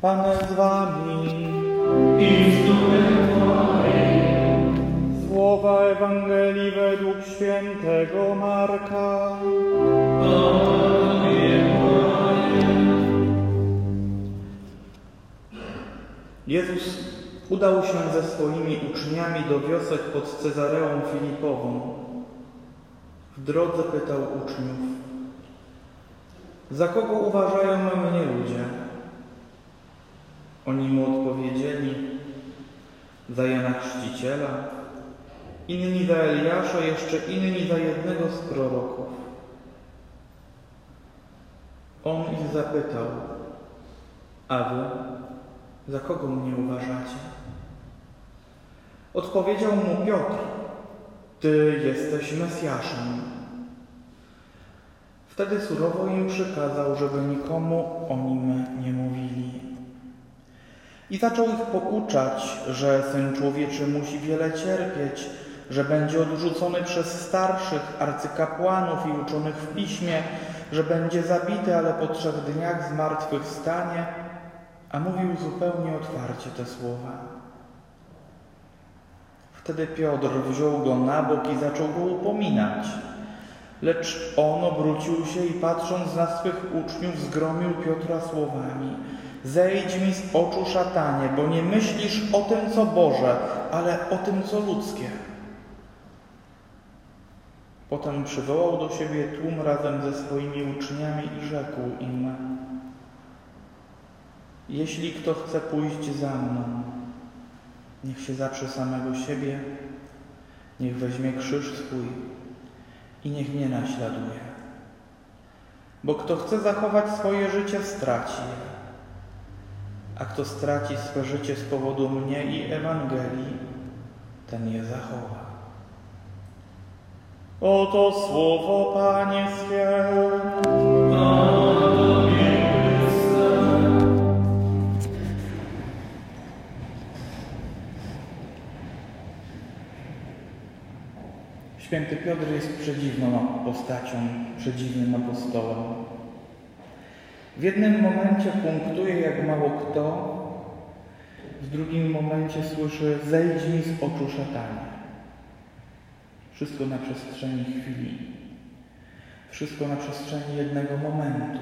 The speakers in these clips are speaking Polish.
Pan z wami. i z duchem. Słowa Ewangelii według świętego Marka. Jezus udał się ze swoimi uczniami do wiosek pod Cezareą Filipową. W drodze pytał uczniów: Za kogo uważają mnie ludzie? Oni mu odpowiedzieli: Za Jana Chrzciciela, inni za Eliasza, jeszcze inni za jednego z proroków. On ich zapytał: A wy? Za kogo mnie uważacie? Odpowiedział mu Piotr: Ty jesteś Mesjaszem. Wtedy surowo im przykazał, żeby nikomu o nim nie mówili. I zaczął ich pouczać, że syn człowieczy musi wiele cierpieć, że będzie odrzucony przez starszych arcykapłanów i uczonych w piśmie, że będzie zabity, ale po trzech dniach zmartwychwstanie a mówił zupełnie otwarcie te słowa. Wtedy Piotr wziął go na bok i zaczął go upominać. Lecz on obrócił się i patrząc na swych uczniów zgromił Piotra słowami Zejdź mi z oczu szatanie, bo nie myślisz o tym, co Boże, ale o tym, co ludzkie. Potem przywołał do siebie tłum razem ze swoimi uczniami i rzekł im jeśli kto chce pójść za mną, niech się zaprze samego siebie, niech weźmie krzyż swój i niech mnie naśladuje. Bo kto chce zachować swoje życie, straci je. A kto straci swe życie z powodu mnie i Ewangelii, ten je zachowa. Oto słowo Pańskie. Święty Piotr jest przedziwną postacią, przedziwnym apostołem. W jednym momencie punktuje jak mało kto, w drugim momencie słyszy zejdź mi z oczu szatanie. Wszystko na przestrzeni chwili. Wszystko na przestrzeni jednego momentu.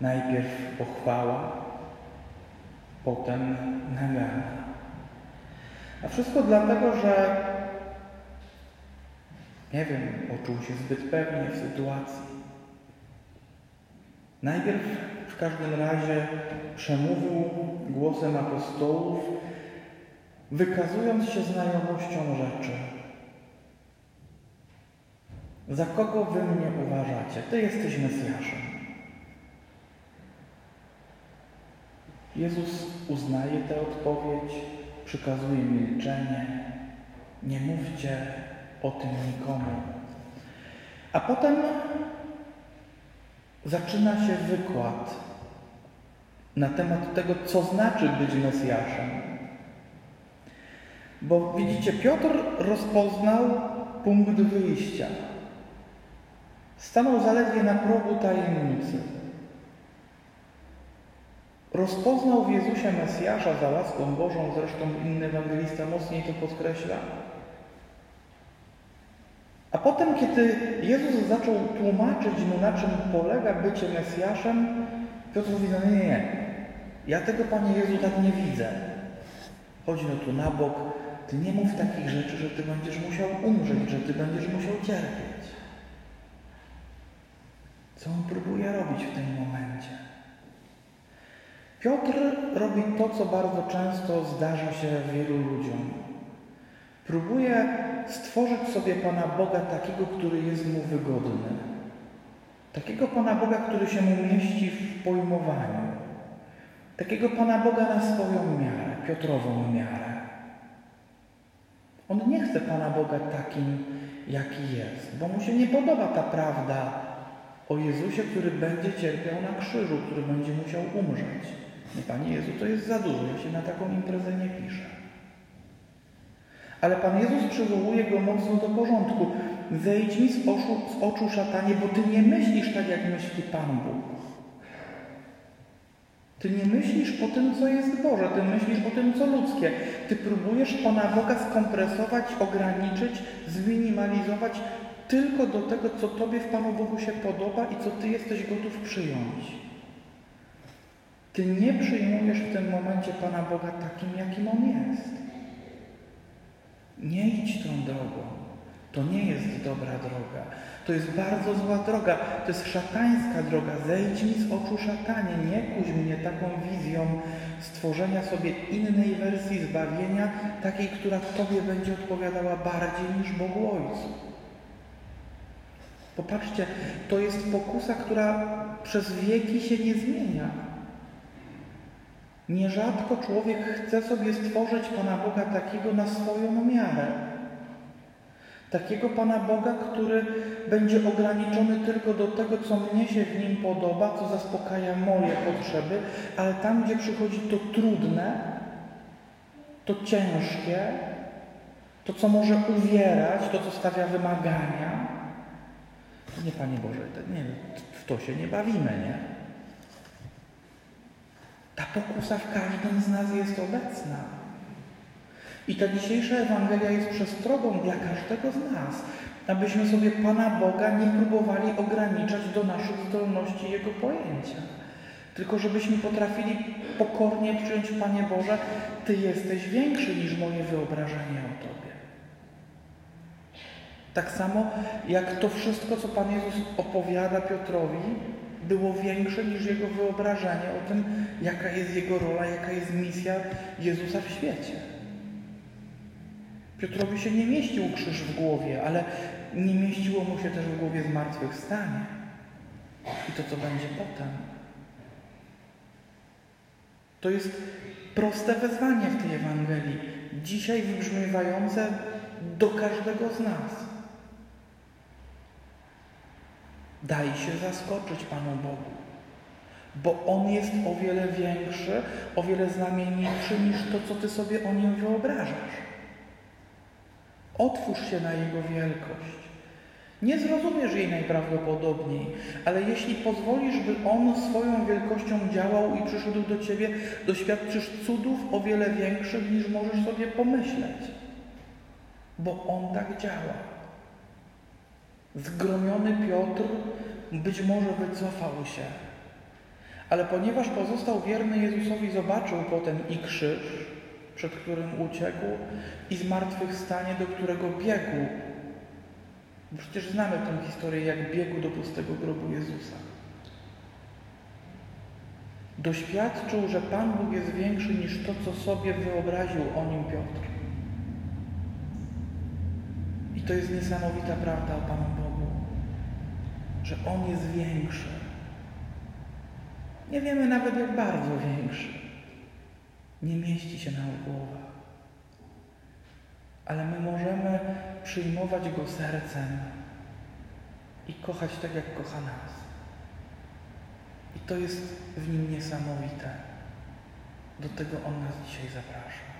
Najpierw pochwała, potem nagana. A wszystko dlatego, że nie wiem, poczuł się zbyt pewnie w sytuacji. Najpierw w każdym razie przemówił głosem apostołów, wykazując się znajomością rzeczy. Za kogo wy mnie uważacie? Ty jesteś Mesjaszem. Jezus uznaje tę odpowiedź, przykazuje milczenie. Nie mówcie o tym nikomu. A potem zaczyna się wykład na temat tego, co znaczy być Mesjaszem. Bo widzicie, Piotr rozpoznał punkt wyjścia. Stanął zaledwie na progu tajemnicy. Rozpoznał w Jezusie Mesjasza za łaską Bożą, zresztą inny ewangelista mocniej to podkreśla. Potem, kiedy Jezus zaczął tłumaczyć mu, na czym polega bycie Mesjaszem, Piotr mówi, no nie, nie, nie. Ja tego, Panie Jezu, tak nie widzę. Chodź no tu na bok. Ty nie mów takich rzeczy, że Ty będziesz musiał umrzeć, że Ty będziesz musiał cierpieć. Co on próbuje robić w tym momencie? Piotr robi to, co bardzo często zdarza się wielu ludziom. Próbuje stworzyć sobie Pana Boga takiego, który jest mu wygodny. Takiego Pana Boga, który się mu mieści w pojmowaniu. Takiego Pana Boga na swoją miarę, Piotrową miarę. On nie chce Pana Boga takim, jaki jest, bo mu się nie podoba ta prawda o Jezusie, który będzie cierpiał na krzyżu, który będzie musiał umrzeć. Nie, Panie Jezu, to jest za dużo, ja się na taką imprezę nie piszę. Ale Pan Jezus przywołuje go mocno do porządku. Zejdź mi z oczu, z oczu szatanie, bo Ty nie myślisz tak, jak myśli Pan Bóg. Ty nie myślisz o tym, co jest Boże, ty myślisz o tym, co ludzkie. Ty próbujesz Pana Boga skompresować, ograniczyć, zminimalizować tylko do tego, co Tobie w Panu Bogu się podoba i co Ty jesteś gotów przyjąć. Ty nie przyjmujesz w tym momencie Pana Boga takim, jakim On jest. Nie idź tą drogą. To nie jest dobra droga. To jest bardzo zła droga. To jest szatańska droga. Zejdź mi z oczu szatanie. Nie kuź mnie taką wizją stworzenia sobie innej wersji zbawienia, takiej, która Tobie będzie odpowiadała bardziej niż Bogu Ojcu. Popatrzcie, to jest pokusa, która przez wieki się nie zmienia. Nierzadko człowiek chce sobie stworzyć Pana Boga takiego na swoją miarę. Takiego Pana Boga, który będzie ograniczony tylko do tego, co mnie się w nim podoba, co zaspokaja moje potrzeby, ale tam, gdzie przychodzi to trudne, to ciężkie, to, co może uwierać, to, co stawia wymagania, nie, Panie Boże, nie, w to się nie bawimy, nie? Pokusa w każdym z nas jest obecna. I ta dzisiejsza Ewangelia jest przestrogą dla każdego z nas, abyśmy sobie Pana Boga nie próbowali ograniczać do naszych zdolności Jego pojęcia. Tylko żebyśmy potrafili pokornie przyjąć, Panie Boże, Ty jesteś większy niż moje wyobrażenie o Tobie. Tak samo jak to wszystko, co Pan Jezus opowiada Piotrowi, było większe niż jego wyobrażenie o tym, jaka jest jego rola, jaka jest misja Jezusa w świecie. Piotrowi się nie mieścił krzyż w głowie, ale nie mieściło mu się też w głowie zmartwychwstanie. I to, co będzie potem. To jest proste wezwanie w tej Ewangelii, dzisiaj wybrzmiewające do każdego z nas. Daj się zaskoczyć Panu Bogu, bo On jest o wiele większy, o wiele znamienitszy niż to, co Ty sobie o Nim wyobrażasz. Otwórz się na Jego wielkość. Nie zrozumiesz jej najprawdopodobniej, ale jeśli pozwolisz, by On swoją wielkością działał i przyszedł do Ciebie, doświadczysz cudów o wiele większych niż możesz sobie pomyśleć. Bo On tak działa. Zgromiony Piotr być może wycofał się, ale ponieważ pozostał wierny Jezusowi, zobaczył potem i krzyż, przed którym uciekł, i zmartwychwstanie, do którego biegł. Przecież znamy tę historię, jak biegł do pustego grobu Jezusa. Doświadczył, że Pan Bóg jest większy niż to, co sobie wyobraził o nim Piotr. I to jest niesamowita prawda o Panu Bogu, że On jest większy. Nie wiemy nawet, jak bardzo większy. Nie mieści się na głowach. Ale my możemy przyjmować Go sercem i kochać tak, jak kocha nas. I to jest w Nim niesamowite. Do tego On nas dzisiaj zaprasza.